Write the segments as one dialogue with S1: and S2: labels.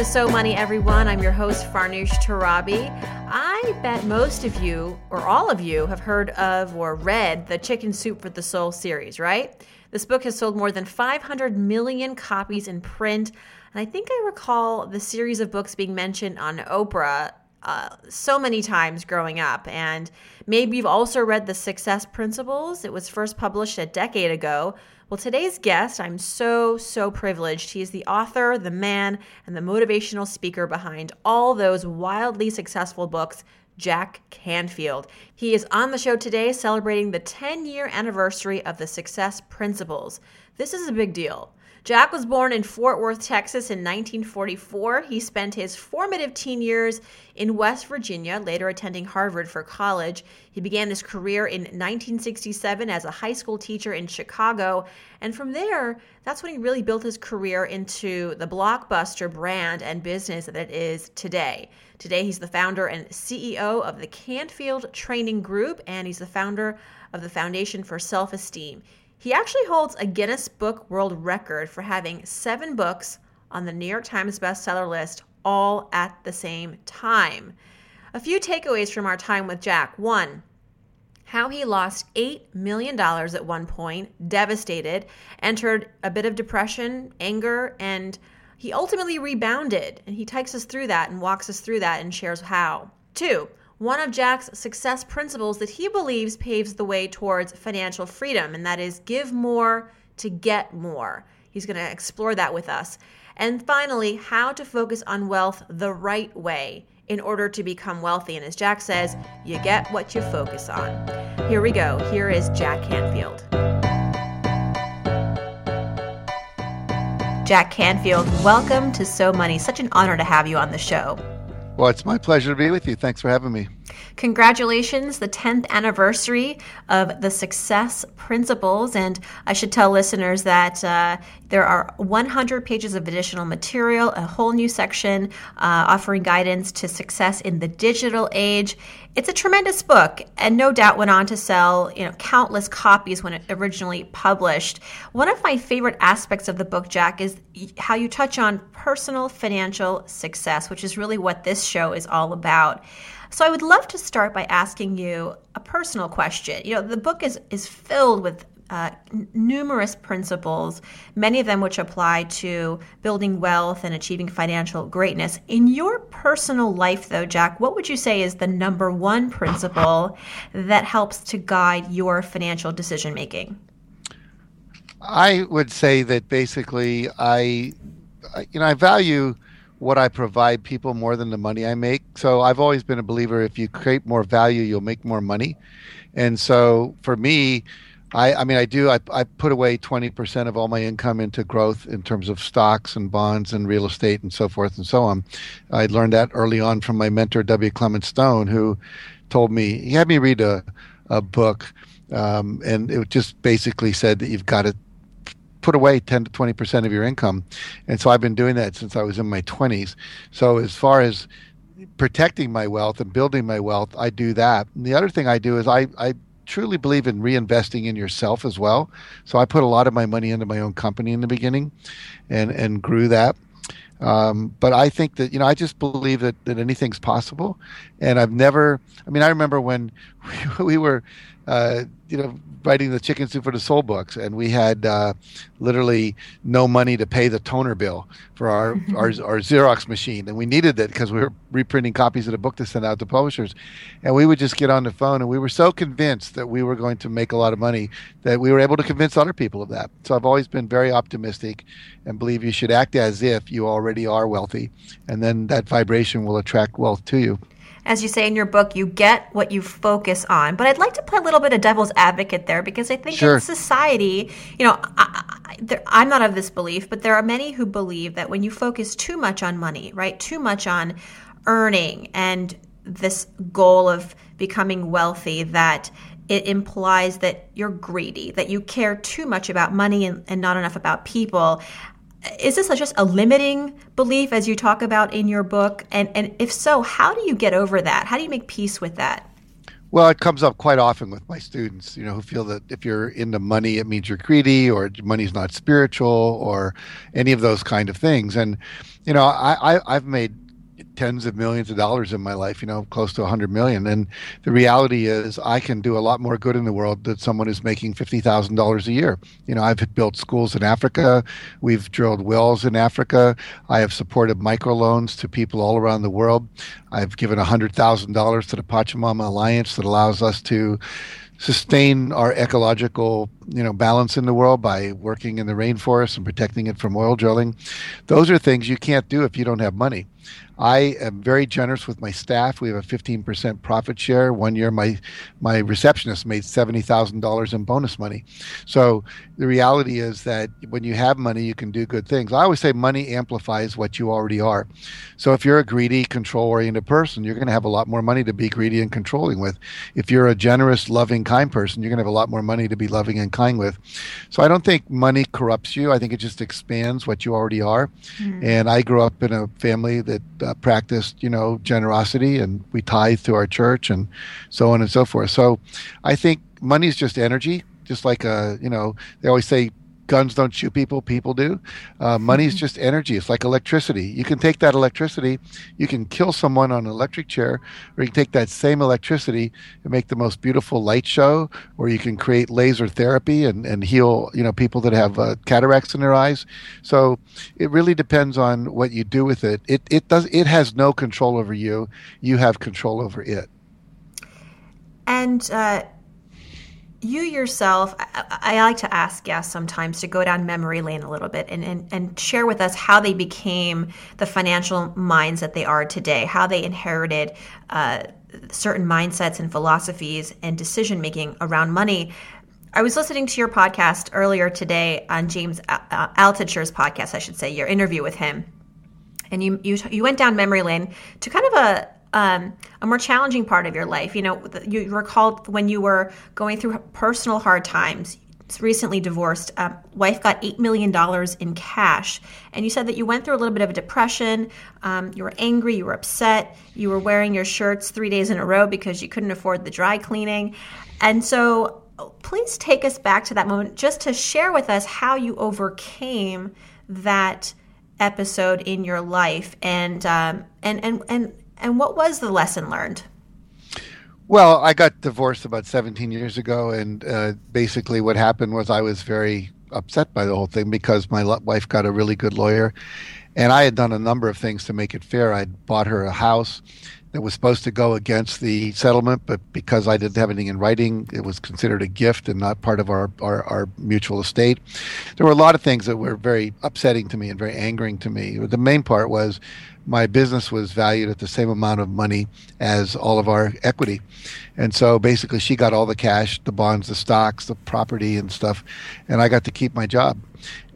S1: To So Money, everyone. I'm your host, Farnoosh Torabi. I bet most of you, or all of you, have heard of or read the Chicken Soup for the Soul series, right? This book has sold more than 500 million copies in print. And I think I recall the series of books being mentioned on Oprah uh, so many times growing up. And maybe you've also read The Success Principles. It was first published a decade ago. Well, today's guest, I'm so, so privileged. He is the author, the man, and the motivational speaker behind all those wildly successful books. Jack Canfield. He is on the show today celebrating the 10 year anniversary of the Success Principles. This is a big deal. Jack was born in Fort Worth, Texas in 1944. He spent his formative teen years in West Virginia, later attending Harvard for college. He began his career in 1967 as a high school teacher in Chicago. And from there, that's when he really built his career into the blockbuster brand and business that it is today. Today, he's the founder and CEO of the Canfield Training Group, and he's the founder of the Foundation for Self Esteem. He actually holds a Guinness Book World Record for having seven books on the New York Times bestseller list all at the same time. A few takeaways from our time with Jack. One, how he lost $8 million at one point, devastated, entered a bit of depression, anger, and he ultimately rebounded. And he takes us through that and walks us through that and shares how. Two, one of Jack's success principles that he believes paves the way towards financial freedom, and that is give more to get more. He's going to explore that with us. And finally, how to focus on wealth the right way in order to become wealthy. And as Jack says, you get what you focus on. Here we go. Here is Jack Canfield. Jack Canfield, welcome to So Money. Such an honor to have you on the show.
S2: Well, it's my pleasure to be with you. Thanks for having me.
S1: Congratulations, the 10th anniversary of the Success Principles. And I should tell listeners that uh, there are 100 pages of additional material, a whole new section uh, offering guidance to success in the digital age. It's a tremendous book, and no doubt went on to sell you know countless copies when it originally published. One of my favorite aspects of the book, Jack, is how you touch on personal financial success, which is really what this show is all about. So I would love to start by asking you a personal question. You know, the book is is filled with uh, numerous principles, many of them which apply to building wealth and achieving financial greatness. In your personal life, though, Jack, what would you say is the number one principle that helps to guide your financial decision making?
S2: I would say that basically, I, you know, I value what I provide people more than the money I make. So I've always been a believer if you create more value, you'll make more money. And so for me, I, I mean, I do. I, I put away 20% of all my income into growth in terms of stocks and bonds and real estate and so forth and so on. I learned that early on from my mentor, W. Clement Stone, who told me, he had me read a, a book, um, and it just basically said that you've got to put away 10 to 20% of your income. And so I've been doing that since I was in my 20s. So as far as protecting my wealth and building my wealth, I do that. And the other thing I do is I, I truly believe in reinvesting in yourself as well. So I put a lot of my money into my own company in the beginning and, and grew that. Um, but I think that, you know, I just believe that, that anything's possible. And I've never, I mean, I remember when we, we were, uh, you know, writing the Chicken Soup for the Soul books, and we had uh, literally no money to pay the toner bill for our, our, our Xerox machine, and we needed it because we were reprinting copies of the book to send out to publishers, and we would just get on the phone, and we were so convinced that we were going to make a lot of money that we were able to convince other people of that. So I've always been very optimistic, and believe you should act as if you already are wealthy, and then that vibration will attract wealth to you.
S1: As you say in your book, you get what you focus on. But I'd like to play a little bit of devil's advocate there because I think
S2: Sure.
S1: in society, you know, I, I'm not of this belief, but there are many who believe that when you focus too much on money, right, too much on earning and this goal of becoming wealthy, that it implies that you're greedy, that you care too much about money and, and not enough about people. Is this just a limiting belief as you talk about in your book? And, and if so, how do you get over that? How do you make peace with that?
S2: Well, it comes up quite often with my students, you know, who feel that if you're into money, it means you're greedy or money's not spiritual or any of those kind of things. And, you know, I, I, I've made tens of millions of dollars in my life, you know, close to a hundred million. And the reality is I can do a lot more good in the world than someone who's making $50,000 a year. You know, I've built schools in Africa. We've drilled wells in Africa. I have supported microloans to people all around the world. I've given $100,000 to the Pachamama Alliance that allows us to sustain our ecological you know balance in the world by working in the rainforest and protecting it from oil drilling those are things you can't do if you don't have money I am very generous with my staff. We have a 15% profit share. One year, my my receptionist made seventy thousand dollars in bonus money. So the reality is that when you have money, you can do good things. I always say money amplifies what you already are. So if you're a greedy, control-oriented person, you're going to have a lot more money to be greedy and controlling with. If you're a generous, loving, kind person, you're going to have a lot more money to be loving and kind with. So I don't think money corrupts you. I think it just expands what you already are. Mm-hmm. And I grew up in a family that uh, practiced, you know, generosity, and we tithe to our church, and so on and so forth. So, I think money is just energy, just like a, you know, they always say guns don't shoot people people do. Uh, money is just energy. It's like electricity. You can take that electricity you can kill someone on an electric chair or you can take that same electricity and make the most beautiful light show or you can create laser therapy and, and heal you know people that have uh, cataracts in their eyes. So it really depends on what you do with it. It, it does it has no control over you. You have control over it.
S1: And uh you yourself, I, I, like to ask guests sometimes to go down memory lane a little bit and, and, and share with us how they became the financial minds that they are today, how they inherited uh, certain mindsets and philosophies and decision making around money. I was listening to your podcast earlier today on James Altucher's podcast, I should say, your interview with him. And you, you, you went down memory lane to kind of a, um, a more challenging part of your life. You know, you recall when you were going through personal hard times. Recently divorced, um, wife got eight million dollars in cash, and you said that you went through a little bit of a depression. Um, you were angry, you were upset, you were wearing your shirts three days in a row because you couldn't afford the dry cleaning, and so please take us back to that moment just to share with us how you overcame that episode in your life and um, and and and and what was the lesson learned?
S2: Well, I got divorced about 17 years ago, and uh, basically what happened was I was very upset by the whole thing because my wife got a really good lawyer, and I had done a number of things to make it fair. I'd bought her a house that was supposed to go against the settlement, but because I didn't have anything in writing, it was considered a gift and not part of our, our, our, mutual estate. There were a lot of things that were very upsetting to me and very angering to me. The main part was my business was valued at the same amount of money as all of our equity. And so basically, she got all the cash, the bonds, the stocks, the property, and stuff. And I got to keep my job.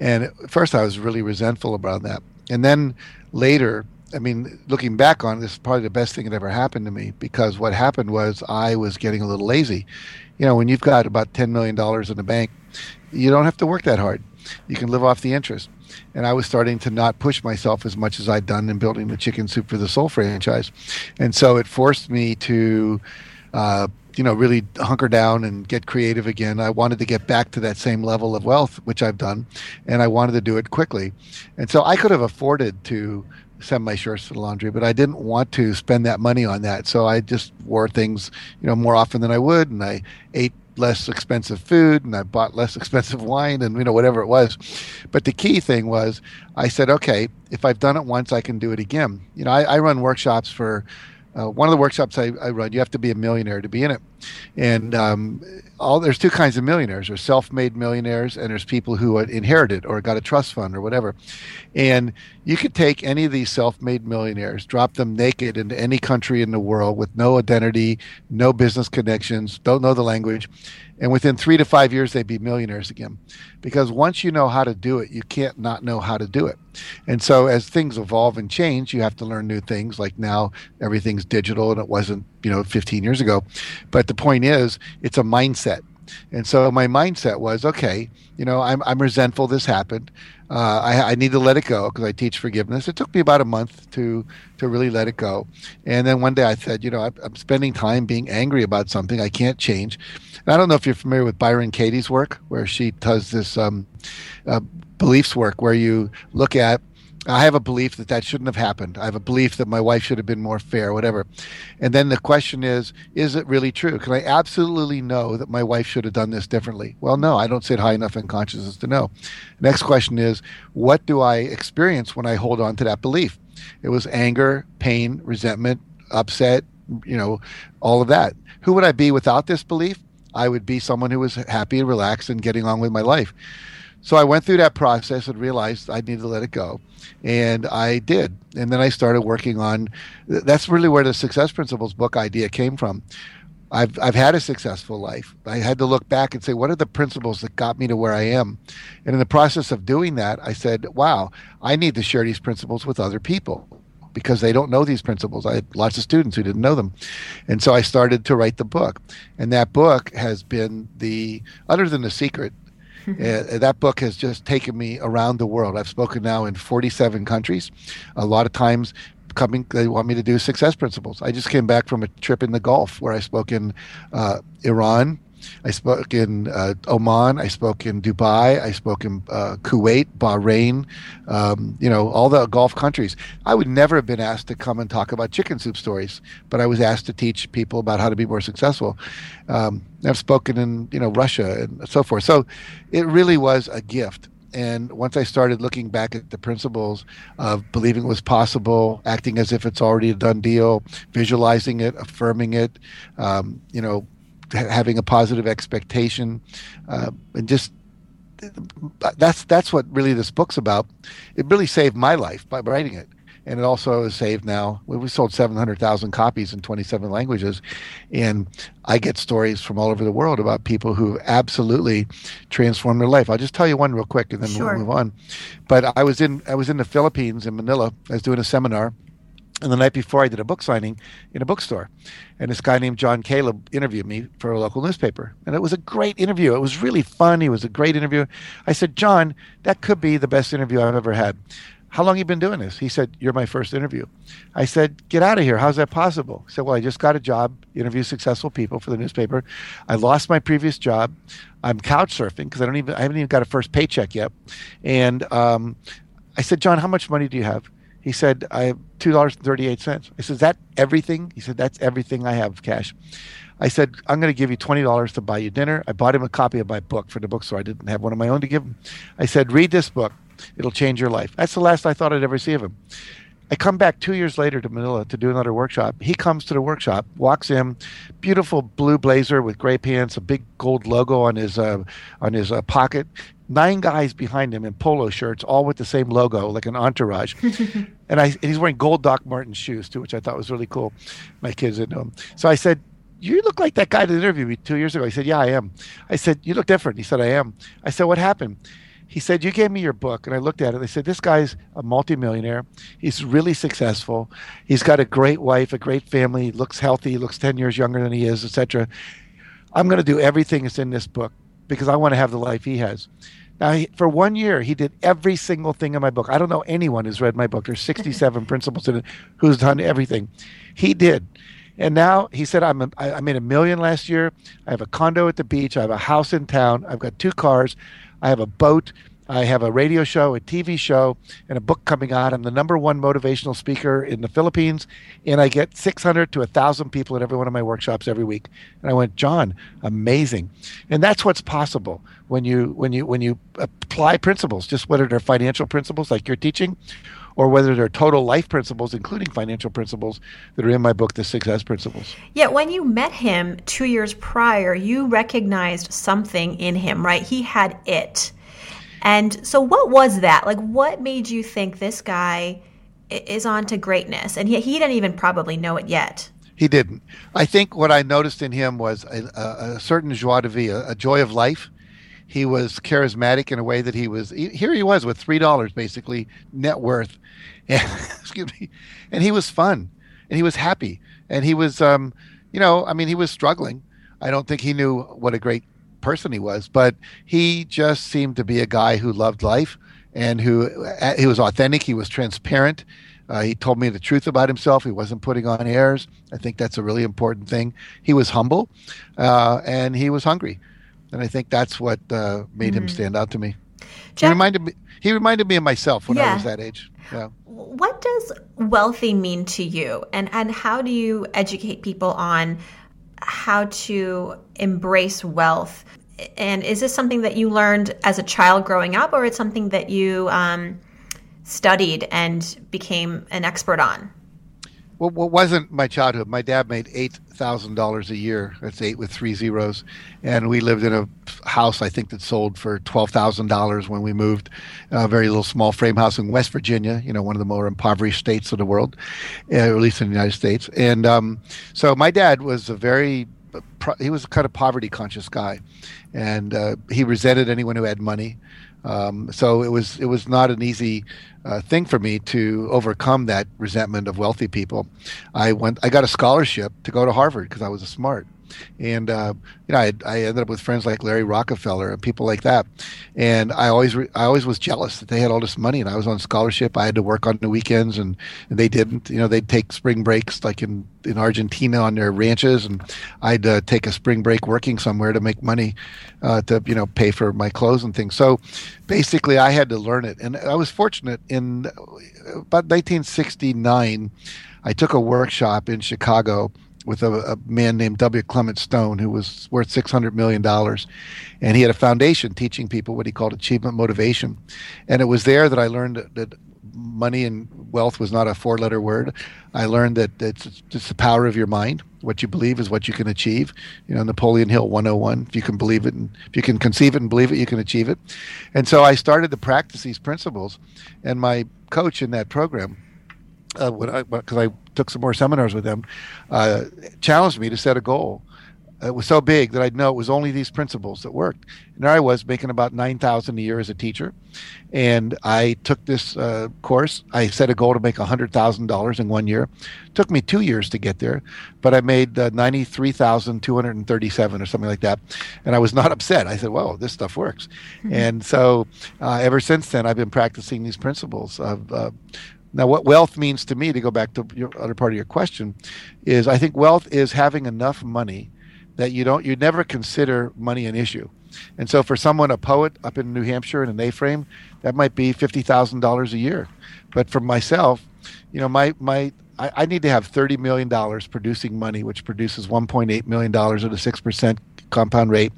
S2: And at first, I was really resentful about that. And then later, I mean, looking back on it, this is probably the best thing that ever happened to me because what happened was I was getting a little lazy. You know, when you've got about $10 million in the bank, you don't have to work that hard. You can live off the interest and I was starting to not push myself as much as I'd done in building the Chicken Soup for the Soul franchise, and so it forced me to. Uh, you know, really hunker down and get creative again. I wanted to get back to that same level of wealth, which I've done, and I wanted to do it quickly. And so I could have afforded to send my shirts to the laundry, but I didn't want to spend that money on that. So I just wore things, you know, more often than I would, and I ate less expensive food and I bought less expensive wine and you know whatever it was. But the key thing was I said, okay, if I've done it once, I can do it again. You know, I, I run workshops for uh, one of the workshops I, I, run. You have to be a millionaire to be in it. And um, all there's two kinds of millionaires: there's self-made millionaires, and there's people who inherited or got a trust fund or whatever. And you could take any of these self-made millionaires, drop them naked into any country in the world with no identity, no business connections, don't know the language, and within three to five years they'd be millionaires again. Because once you know how to do it you can't not know how to do it. And so as things evolve and change you have to learn new things. Like now everything's digital and it wasn't you know 15 years ago. But the point is it's a mindset. And so my mindset was okay you know i'm, I'm resentful this happened. Uh, I, I, need to let it go because I teach forgiveness. It took me about a month to to really let it go, and then one day I said, you know, I'm, I'm spending time being angry about something I can't change, I don't know if you're familiar with Byron Katie's work, where she does this um, uh, beliefs work, where you look at I have a belief that that shouldn't have happened. I have a belief that my wife should have been more fair, whatever. And then the question is, is it really true? Can I absolutely know that my wife should have done this differently? Well, no, I don't sit high enough in consciousness to know. Next question is, what do I experience when I hold on to that belief? It was anger, pain, resentment, upset, you know, all of that. Who would I be without this belief? I would be someone who was happy and relaxed and getting on with my life. So I went through that process and realized I needed to let it go. And I did. And then I started working on that's really where the Success Principles book idea came from. I've, I've had a successful life. I had to look back and say, what are the principles that got me to where I am? And in the process of doing that, I said, wow, I need to share these principles with other people because they don't know these principles. I had lots of students who didn't know them. And so I started to write the book. And that book has been the, other than the secret, uh, that book has just taken me around the world. I've spoken now in 47 countries. A lot of times coming they want me to do success principles i just came back from a trip in the gulf where i spoke in uh, iran I spoke in uh, Oman. I spoke in Dubai. I spoke in uh, Kuwait, Bahrain. Um, you know, all the Gulf countries. I would never have been asked to come and talk about chicken soup stories, but I was asked to teach people about how to be more successful. Um, I've spoken in you know Russia and so forth. So it really was a gift. And once I started looking back at the principles of believing it was possible, acting as if it's already a done deal, visualizing it, affirming it, um, you know, having a positive expectation, uh, and just that's that's what really this book's about. It really saved my life by writing it, and it also has saved now. We sold seven hundred thousand copies in twenty seven languages, and I get stories from all over the world about people who absolutely transformed their life. I'll just tell you one real quick, and then sure. we'll move on. But I was in I was in the Philippines in Manila. I was doing a seminar and the night before, I did a book signing in a bookstore. And this guy named John Caleb interviewed me for a local newspaper. And it was a great interview. It was really fun. He was a great interview. I said, John, that could be the best interview I've ever had. How long you been doing this? He said, You're my first interview. I said, Get out of here. How's that possible? He said, Well, I just got a job, interview successful people for the newspaper. I lost my previous job. I'm couch surfing because I don't even I haven't even got a first paycheck yet. And um, I said, John, how much money do you have? He said, I have $2.38. I said, Is that everything? He said, That's everything I have cash. I said, I'm going to give you $20 to buy you dinner. I bought him a copy of my book for the bookstore. I didn't have one of my own to give him. I said, Read this book. It'll change your life. That's the last I thought I'd ever see of him. I come back two years later to Manila to do another workshop. He comes to the workshop, walks in, beautiful blue blazer with gray pants, a big gold logo on his uh, on his uh, pocket nine guys behind him in polo shirts, all with the same logo, like an entourage. and I and he's wearing gold Doc Martin shoes too, which I thought was really cool. My kids didn't know him. So I said, You look like that guy that interviewed me two years ago. He said, Yeah, I am. I said, You look different. He said, I am. I said, What happened? He said, You gave me your book. And I looked at it. They said, This guy's a multimillionaire. He's really successful. He's got a great wife, a great family. He looks healthy. He looks 10 years younger than he is, etc. I'm going to do everything that's in this book because I want to have the life he has. Now, he, for one year, he did every single thing in my book. I don't know anyone who's read my book. There's 67 principles in it who's done everything. He did. And now he said, I'm a, I, I made a million last year. I have a condo at the beach. I have a house in town. I've got two cars. I have a boat. I have a radio show, a TV show, and a book coming out. I'm the number one motivational speaker in the Philippines, and I get 600 to 1,000 people at every one of my workshops every week. And I went, John, amazing. And that's what's possible when you when you when you apply principles, just whether they're financial principles like you're teaching, or whether they're total life principles, including financial principles that are in my book, The Success Principles.
S1: Yeah, when you met him two years prior, you recognized something in him, right? He had it. And so, what was that? Like, what made you think this guy is on to greatness? And he, he didn't even probably know it yet.
S2: He didn't. I think what I noticed in him was a, a, a certain joie de vivre, a, joy of life. He was charismatic in a way that he was. Here he was with three dollars basically net worth, and excuse me, and he was fun, and he was happy, and he was, um, you know, I mean, he was struggling. I don't think he knew what a great person he was, but he just seemed to be a guy who loved life and who uh, he was authentic. He was transparent. Uh, he told me the truth about himself. He wasn't putting on airs. I think that's a really important thing. He was humble, uh, and he was hungry, and I think that's what uh, made mm-hmm. him stand out to me. Jack, he reminded me. He reminded me of myself when yeah. I was that age. Yeah.
S1: What does wealthy mean to you, and and how do you educate people on how to embrace wealth. And is this something that you learned as a child growing up, or it's something that you um, studied and became an expert on?
S2: What wasn't my childhood? My dad made eight thousand dollars a year. That's eight with three zeros, and we lived in a house I think that sold for twelve thousand dollars when we moved. A very little small frame house in West Virginia. You know, one of the more impoverished states of the world, uh, at least in the United States. And um, so my dad was a very he was a kind of poverty conscious guy, and uh, he resented anyone who had money. Um, so it was it was not an easy uh, thing for me to overcome that resentment of wealthy people. I went I got a scholarship to go to Harvard because I was a smart, and uh, you know, I, I, ended up with friends like Larry Rockefeller and people like that. And I always, re- I always was jealous that they had all this money and I was on scholarship. I had to work on the weekends and, and they didn't. You know, they'd take spring breaks like in in Argentina on their ranches, and I'd uh, take a spring break working somewhere to make money uh, to you know pay for my clothes and things. So basically, I had to learn it, and I was fortunate in about 1969. I took a workshop in Chicago with a, a, man named W. Clement Stone, who was worth $600 million. And he had a foundation teaching people what he called achievement motivation. And it was there that I learned that, that money and wealth was not a four letter word. I learned that it's just the power of your mind. What you believe is what you can achieve. You know, Napoleon Hill 101. If you can believe it and if you can conceive it and believe it, you can achieve it. And so I started to practice these principles. And my coach in that program, uh, because I, I, took some more seminars with them, uh, challenged me to set a goal. It was so big that I'd know it was only these principles that worked. And there I was making about nine thousand a year as a teacher, and I took this uh, course. I set a goal to make hundred thousand dollars in one year. It took me two years to get there, but I made uh, ninety three thousand two hundred and thirty seven or something like that, and I was not upset. I said, "Well, this stuff works," mm-hmm. and so uh, ever since then, I've been practicing these principles of uh, now, what wealth means to me, to go back to your other part of your question, is I think wealth is having enough money that you don't you never consider money an issue. And so for someone, a poet up in New Hampshire in an A-frame, that might be fifty thousand dollars a year. But for myself, you know, my my I, I need to have thirty million dollars producing money, which produces one point eight million dollars at a six percent compound rate,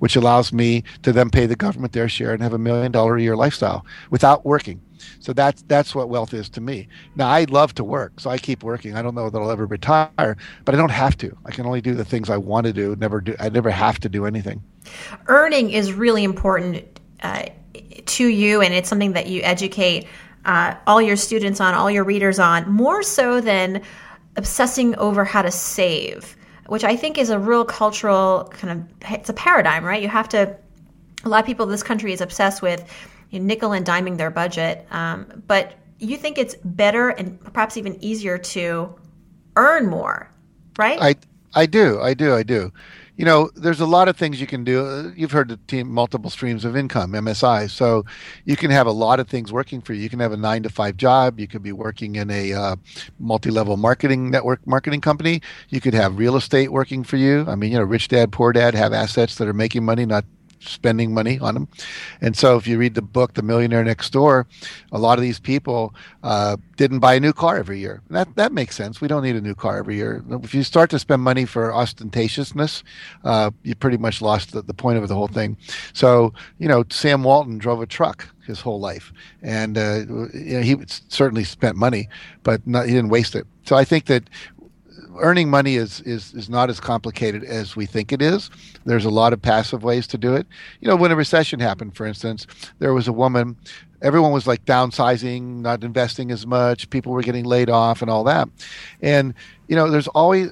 S2: which allows me to then pay the government their share and have a million dollar a year lifestyle without working. So that's that's what wealth is to me. Now I love to work, so I keep working. I don't know that I'll ever retire, but I don't have to. I can only do the things I want to do. Never do. I never have to do anything.
S1: Earning is really important uh, to you, and it's something that you educate uh, all your students on, all your readers on, more so than obsessing over how to save, which I think is a real cultural kind of it's a paradigm, right? You have to. A lot of people in this country is obsessed with nickel and diming their budget. Um, but you think it's better and perhaps even easier to earn more, right?
S2: I I do, I do, I do. You know, there's a lot of things you can do. You've heard the team multiple streams of income, MSI. So you can have a lot of things working for you. You can have a nine to five job. You could be working in a uh, multi-level marketing network marketing company. You could have real estate working for you. I mean, you know, rich dad, poor dad have assets that are making money, not spending money on them. And so if you read the book, The Millionaire Next Door, a lot of these people uh, didn't buy a new car every year. That, that makes sense. We don't need a new car every year. If you start to spend money for ostentatiousness, uh, you pretty much lost the, the point of the whole thing. So, you know, Sam Walton drove a truck his whole life, and uh, you know, he certainly spent money, but not, he didn't waste it. So I think that earning money is, is is not as complicated as we think it is. There's a lot of passive ways to do it. You know, when a recession happened, for instance, there was a woman. Everyone was like downsizing, not investing as much. People were getting laid off and all that. And you know, there's always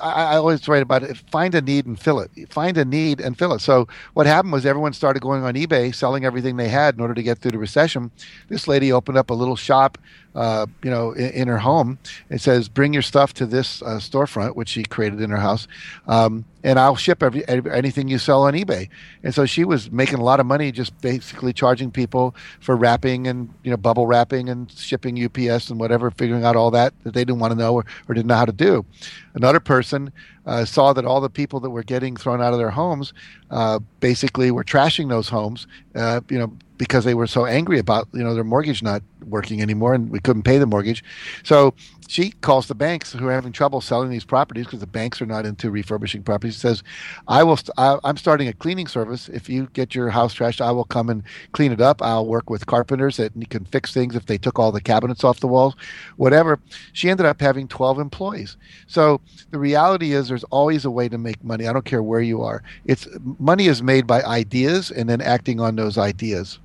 S2: I, I, always write about it. Find a need and fill it. Find a need and fill it. So what happened was everyone started going on eBay, selling everything they had in order to get through the recession. This lady opened up a little shop uh, you know, in, in, her home. It says, "Bring your stuff to this uh, storefront," which she created in her house, um, and I'll ship every, anything you sell on eBay. And so she was making a lot of money just basically charging people for wrapping and you know bubble wrapping and shipping UPS and whatever, figuring out all that that they didn't want to know or, or didn't know how to do. Another person uh, saw that all the people that were getting thrown out of their homes uh, basically were trashing those homes, uh, you know, because they were so angry about you know their mortgage not working anymore and we couldn't pay the mortgage. So she calls the banks who are having trouble selling these properties because the banks are not into refurbishing properties. She says, "I will. St- I, I'm starting a cleaning service. If you get your house trashed, I will come and clean it up. I'll work with carpenters that can fix things if they took all the cabinets off the walls, whatever." She ended up having 12 employees. So the reality is, there's always a way to make money. I don't care where you are. It's money is made by ideas and then acting on those ideas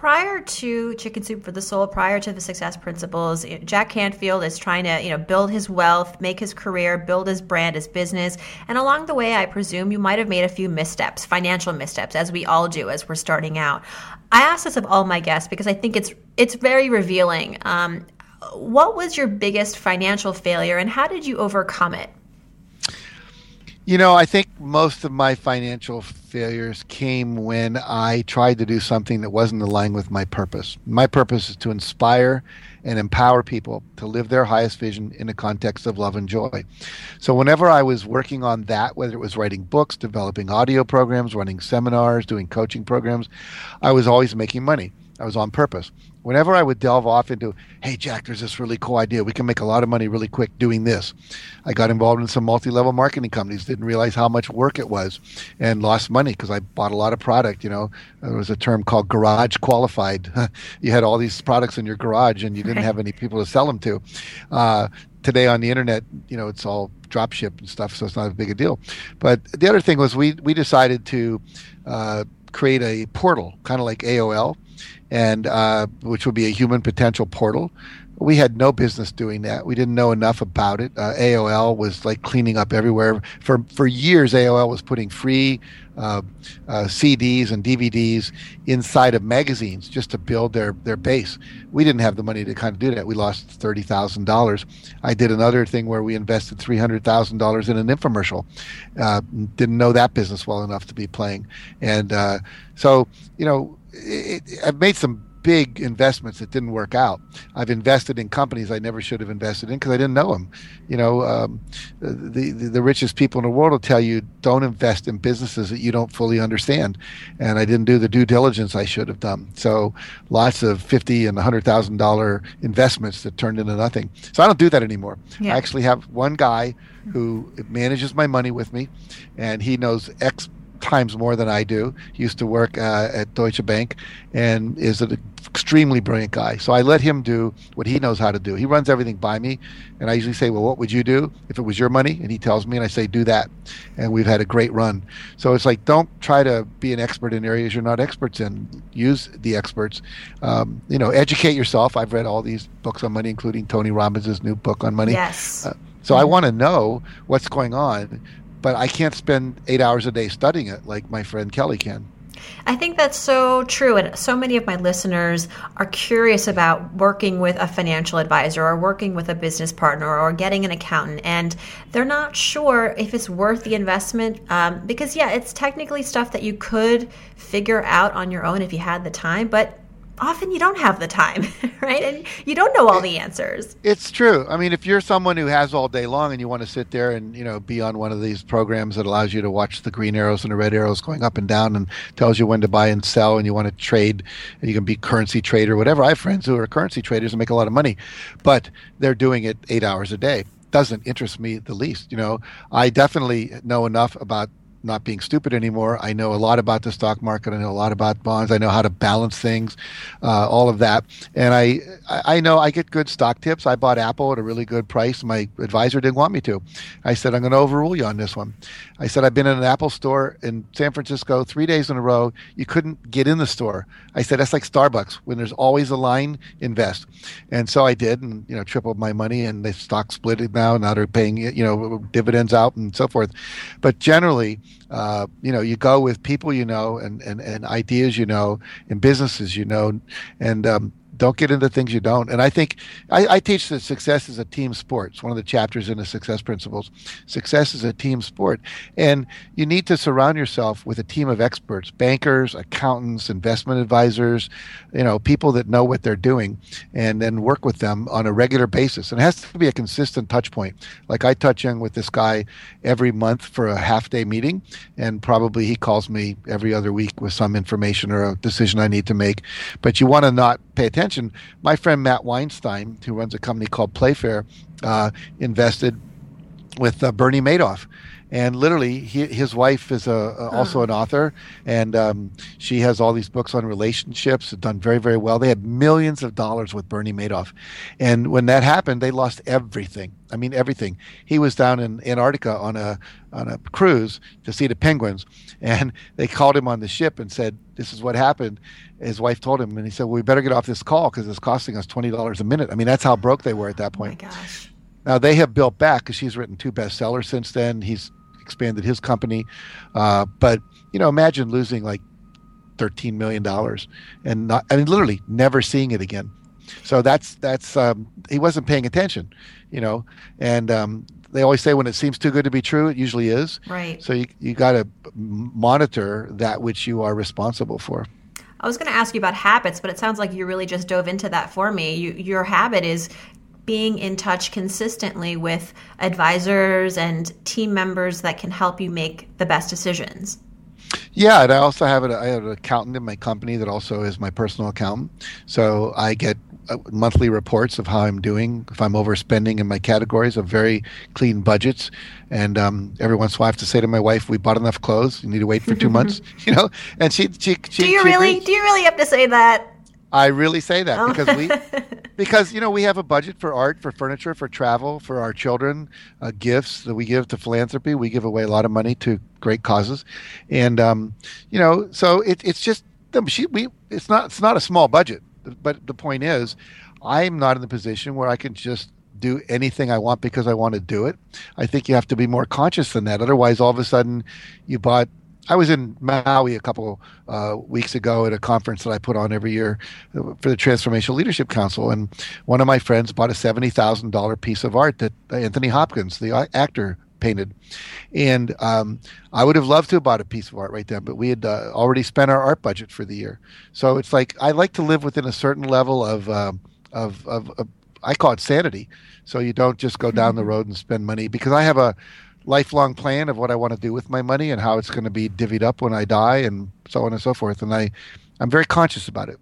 S1: prior to Chicken Soup for the Soul, prior to the Success Principles, Jack Canfield is trying to, you know, build his wealth, make his career, build his brand, his business. And along the way, I presume you might have made a few missteps, financial missteps, as we all do as we're starting out. I ask this of all my guests because I think it's it's very revealing. Um, what was your biggest financial failure, and how did you overcome it?
S2: You know, I think most of my financial failures came when I tried to do something that wasn't aligned with my purpose. My purpose is to inspire and empower people to live their highest vision in a context of love and joy. So, whenever I was working on that, whether it was writing books, developing audio programs, running seminars, doing coaching programs, I was always making money. I was on purpose whenever I would delve off into, hey, Jack, there's this really cool idea. We can make a lot of money really quick doing this. I got involved in some multi level marketing companies, didn't realize how much work it was, and lost money because I bought a lot of product. You know, there was a term called garage qualified. you had all these products in your garage and you didn't have any people to sell them to. Uh, today on the internet, you know, it's all dropship and stuff, so it's not a big a deal. But the other thing was we, we decided to uh, create a portal, kind of like AOL and uh, which would be a human potential portal. We had no business doing that. We didn't know enough about it. Uh, AOL was like cleaning up everywhere. For for years, AOL was putting free uh, uh CDs and DVDs inside of magazines just to build their their base. We didn't have the money to kind of do that. We lost thirty thousand dollars. I did another thing where we invested three hundred thousand dollars in an infomercial. Uh, didn't know that business well enough to be playing, and uh, so you know it, I've made some big investments that didn't work out. I've invested in companies I never should have invested in because I didn't know them. You know, um, the, the, the richest people in the world will tell you don't invest in businesses that you don't fully understand, and I didn't do the due diligence I should have done. So lots of fifty and hundred thousand dollar investments that turned into nothing. So I don't do that anymore. Yeah. I actually have one guy who manages my money with me, and he knows X times more than I do. He used to work uh, at Deutsche Bank and is an extremely brilliant guy. So I let him do what he knows how to do. He runs everything by me, and I usually say, "Well, what would you do if it was your money?" And he tells me, and I say, "Do that." And we've had a great run. So it's like, don't try to be an expert in areas you're not experts in. Use the experts. Um, you know, educate yourself. I've read all these books on money, including Tony Robbins' new book on money.
S1: Yes. Uh,
S2: so I want to know what's going on but I can't spend eight hours a day studying it like my friend Kelly can.
S1: I think that's so true. And so many of my listeners are curious about working with a financial advisor or working with a business partner or getting an accountant. And they're not sure if it's worth the investment um, because, yeah, it's technically stuff that you could figure out on your own if you had the time. But often you don't have the time, right? And you don't know all the answers.
S2: It's true. I mean, if you're someone who has all day long and you want to sit there and, you know, be on one of these programs that allows you to watch the green arrows and the red arrows going up and down and tells you when to buy and sell and you want to trade and you can be currency trader, whatever. I have friends who are currency traders and make a lot of money, but they're doing it eight hours a day doesn't interest me the least. You know, I definitely know enough about not being stupid anymore. I know a lot about the stock market. I know a lot about bonds. I know how to balance things, uh, all of that. And I, I know I get good stock tips. I bought Apple at a really good price. My advisor didn't want me to. I said, I'm going to overrule you on this one. I said, I've been in an Apple store in San Francisco three days in a row. You couldn't get in the store. I said, that's like Starbucks. When there's always a line, invest. And so I did and, you know, tripled my money and the stock split it now. Now they're paying, you know, dividends out and so forth. But generally, uh, you know, you go with people you know and, and, and ideas you know and businesses you know, and um, don't get into things you don't. And I think I, I, teach that success is a team sport. It's one of the chapters in the success principles. Success is a team sport. And you need to surround yourself with a team of experts, bankers, accountants, investment advisors, you know, people that know what they're doing and then work with them on a regular basis. And it has to be a consistent touch point. Like I touch in with this guy every month for a half day meeting and probably he calls me every other week with some information or a decision I need to make. But you want to not pay attention. My friend Matt Weinstein, who runs a company called Playfair, uh, invested with uh, Bernie Madoff. And literally, he, his wife is a, a, also an author, and um, she has all these books on relationships. Have done very, very well. They had millions of dollars with Bernie Madoff, and when that happened, they lost everything. I mean, everything. He was down in Antarctica on a on a cruise to see the penguins, and they called him on the ship and said, "This is what happened." his wife told him, and he said, "Well, we better get off this call because it's costing us twenty dollars a minute." I mean, that's how broke they were at that point.
S1: Oh my gosh.
S2: Now they have built back because she's written two bestsellers since then. He's expanded his company, uh, but you know, imagine losing like thirteen million dollars and not, I mean, literally never seeing it again. So that's that's um, he wasn't paying attention, you know, and um, they always say when it seems too good to be true, it usually is.
S1: Right.
S2: So you you got to monitor that which you are responsible for.
S1: I was going to ask you about habits, but it sounds like you really just dove into that for me. You, your habit is being in touch consistently with advisors and team members that can help you make the best decisions.
S2: Yeah, and I also have, a, I have an accountant in my company that also is my personal accountant. So I get uh, monthly reports of how I'm doing, if I'm overspending in my categories of very clean budgets. And um, every once in a while, I have to say to my wife, "We bought enough clothes. You need to wait for two months." You know, and she, she, she
S1: do you
S2: she
S1: really?
S2: agrees.
S1: Do you really have to say that?
S2: I really say that
S1: Oh.
S2: because we, because you know, we have a budget for art, for furniture, for travel, for our children, uh, gifts that we give to philanthropy. We give away a lot of money to great causes, and um, you know, so it, it's just she, we. It's not. It's not a small budget, but the point is, I'm not in the position where I can just do anything I want because I want to do it. I think you have to be more conscious than that. Otherwise, all of a sudden, you bought. I was in Maui a couple uh, weeks ago at a conference that I put on every year uh, for the Transformational Leadership Council, and one of my friends bought a seventy thousand dollar piece of art that Anthony Hopkins, the actor, painted. And um, I would have loved to have bought a piece of art right then, but we had uh, already spent our art budget for the year. So it's like I like to live within a certain level of um, of, of, of I call it sanity. So you don't just go down the road and spend money because I have a lifelong plan of what I want to do with my money and how it's going to be divvied up when I die and so on and so forth. And I, I'm very conscious about it.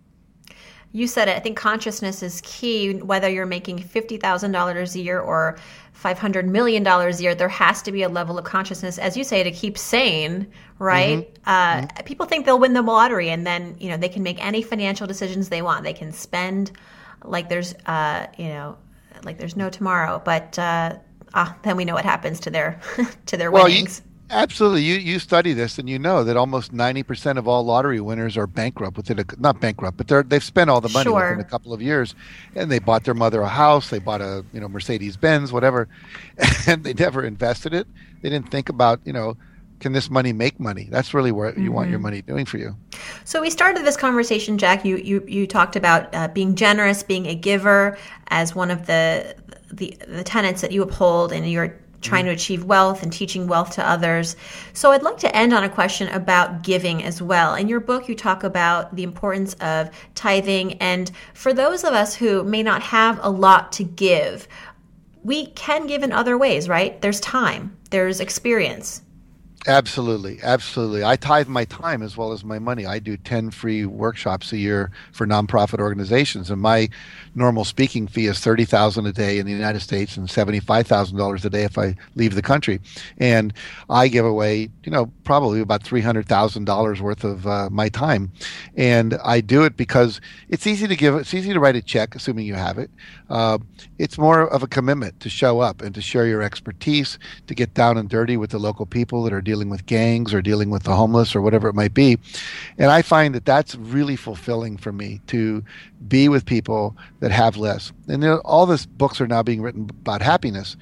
S1: You said it. I think consciousness is key. Whether you're making fifty thousand dollars a year or five hundred million dollars a year, there has to be a level of consciousness, as you say, to keep sane. Right? Uh, People think they'll win the lottery, and then you know they can make any financial decisions they want. They can spend like there's uh, you know like there's no tomorrow. But uh, ah, then we know what happens to their to their
S2: Well, you, absolutely. You you study this and you know that almost ninety percent of all lottery winners are bankrupt within a not bankrupt, but they're they've spent all the money
S1: Sure.
S2: within a couple of years, and they bought their mother a house, they bought a you know Mercedes Benz, whatever, and they never invested it. They didn't think about you know. Can this money make money? That's really what you want your money doing for you.
S1: So we started this conversation, Jack. You you you talked about uh, being generous, being a giver, as one of the, the the tenets that you uphold and you're trying to mm-hmm. achieve wealth and teaching wealth to others. So I'd like to end on a question about giving as well. In your book, you talk about the importance of tithing. And for those of us who may not have a lot to give, we can give in other ways, right? There's time, there's experience,
S2: Absolutely, absolutely. I tithe my time as well as my money. I do 10 free workshops a year for nonprofit organizations and my normal speaking fee is 30,000 a day in the United States and $75,000 a day if I leave the country. And I give away, you know, probably about $300,000 worth of uh, my time. And I do it because it's easy to give it's easy to write a check assuming you have it. Uh, it's more of a commitment to show up and to share your expertise, to get down and dirty with the local people that are dealing with gangs or dealing with the homeless or whatever it might be. And I find that that's really fulfilling for me to be with people that have less. And know, all these books are now being written about happiness.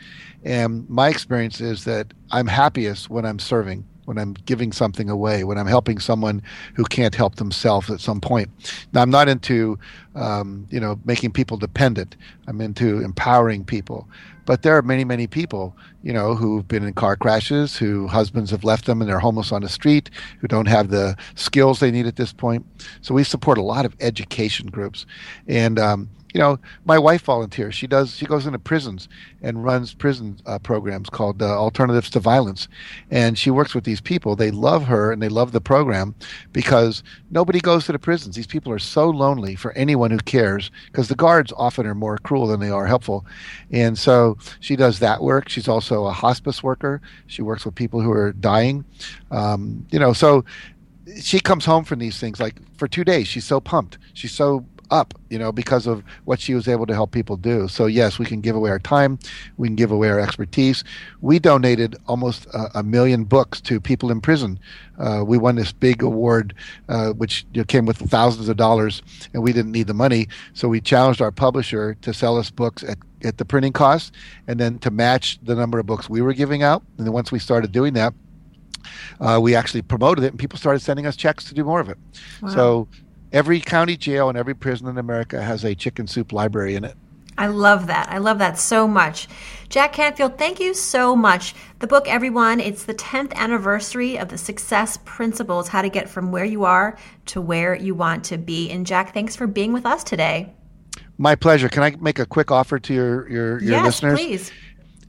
S2: And my experience is that I'm happiest when I'm serving when I'm giving something away, when I'm helping someone who can't help themselves at some point. Now, I'm not into, um, you know, making people dependent. I'm into empowering people. But there are many, many people, you know, who've been in car crashes, who husbands have left them and they're homeless on the street, who don't have the skills they need at this point. So we support a lot of education groups. And um, you know, my wife volunteers. She does. She goes into prisons and runs prison uh, programs called uh, Alternatives to Violence, and she works with these people. They love her and they love the program because nobody goes to the prisons. These people are so lonely for anyone who cares because the guards often are more cruel than they are helpful, and so she does that work. She's also a hospice worker. She works with people who are dying. Um, you know, so she comes home from these things like for two days. She's so pumped. She's so up, you know, because of what she was able to help people do. So yes, we can give away our time, we can give away our expertise. We donated almost a, a million books to people in prison. Uh, we won this big award, uh, which you know, came with thousands of dollars, and we didn't need the money. So we challenged our publisher to sell us books at at the printing cost, and then to match the number of books we were giving out. And then once we started doing that, uh, we actually promoted it, and people started sending us checks to do more of it. Wow. So every county jail and every prison in America has a chicken soup library in it.
S1: I love that. I love that so much. Jack Canfield, thank you so much. The book, everyone, it's the 10th anniversary of the Success Principles How to Get From Where You Are to Where You Want to Be. And Jack, thanks for being with us today.
S2: My pleasure. Can I make a quick offer to your, your, your
S1: yes,
S2: listeners?
S1: please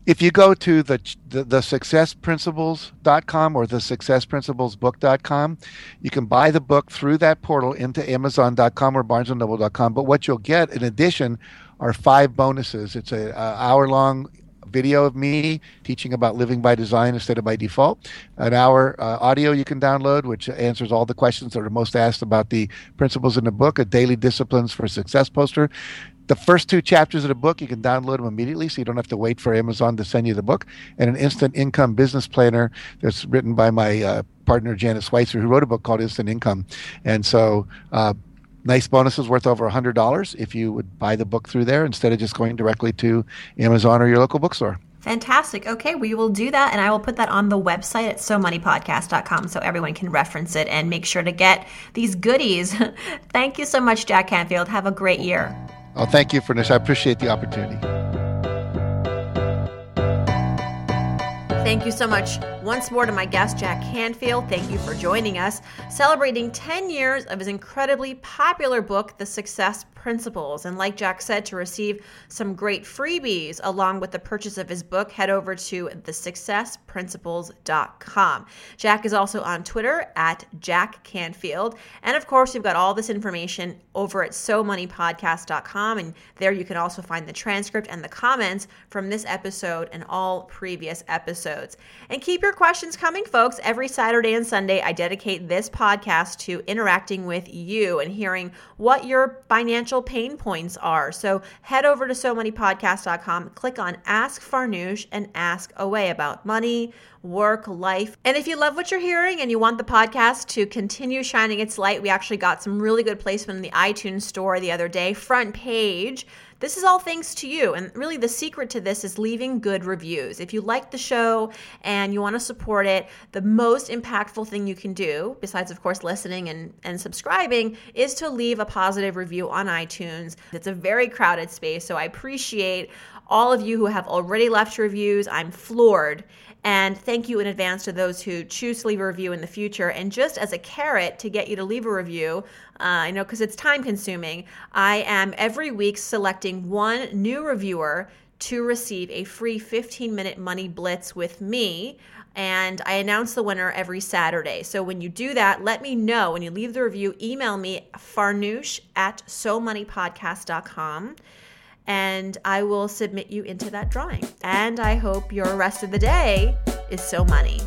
S2: if you go to the, the, the successprinciples.com or the successprinciplesbook.com, you can buy the book through that portal into amazon.com or barnesandnoble.com. But what you'll get in addition are five bonuses. It's a, a hour long video of me teaching about living by design instead of by default. An hour uh, audio you can download, which answers all the questions that are most asked about the principles in the book. A daily disciplines for success poster the first two chapters of the book you can download them immediately so you don't have to wait for amazon to send you the book and an instant income business planner that's written by my uh, partner janet switzer who wrote a book called instant income and so uh, nice bonuses worth over $100 if you would buy the book through there instead of just going directly to amazon or your local bookstore
S1: Fantastic. Okay, we will do that, and I will put that on the website at somoneypodcast.com so everyone can reference it and make sure to get these goodies. Thank you so much, Jack Canfield. Have a great year.
S2: Oh, thank you for this. I appreciate the opportunity.
S1: Thank you so much once more to my guest, Jack Canfield. Thank you for joining us, celebrating 10 years of his incredibly popular book, The Success Principles. And like Jack said, to receive some great freebies along with the purchase of his book, head over to thesuccessprinciples.com. Jack is also on Twitter at Jack Canfield. And of course, we've got all this information over at SoMoneyPodcast.com. And there you can also find the transcript and the comments from this episode and all previous episodes. And keep your questions coming, folks. Every Saturday and Sunday, I dedicate this podcast to interacting with you and hearing what your financial financial pain points are. So head over to so moneypodcast.com, click on Ask Farnoosh, and ask away about money, work, life. And if you love what you're hearing and you want the podcast to continue shining its light, we actually got some really good placement in the iTunes store the other day, front page. This is all thanks to you. And really, the secret to this is leaving good reviews. If you like the show and you want to support it, the most impactful thing you can do, besides, of course, listening and, and subscribing, is to leave a positive review on iTunes. It's a very crowded space, so I appreciate all of you who have already left reviews. I'm floored. And thank you in advance to those who choose to leave a review in the future. And just as a carrot to get you to leave a review, uh, I know because it's time consuming, I am every week selecting one new reviewer to receive a free 15 minute money blitz with me. And I announce the winner every Saturday. So when you do that, let me know. When you leave the review, email me farnoosh at somoneypodcast.com and I will submit you into that drawing. And I hope your rest of the day is so money.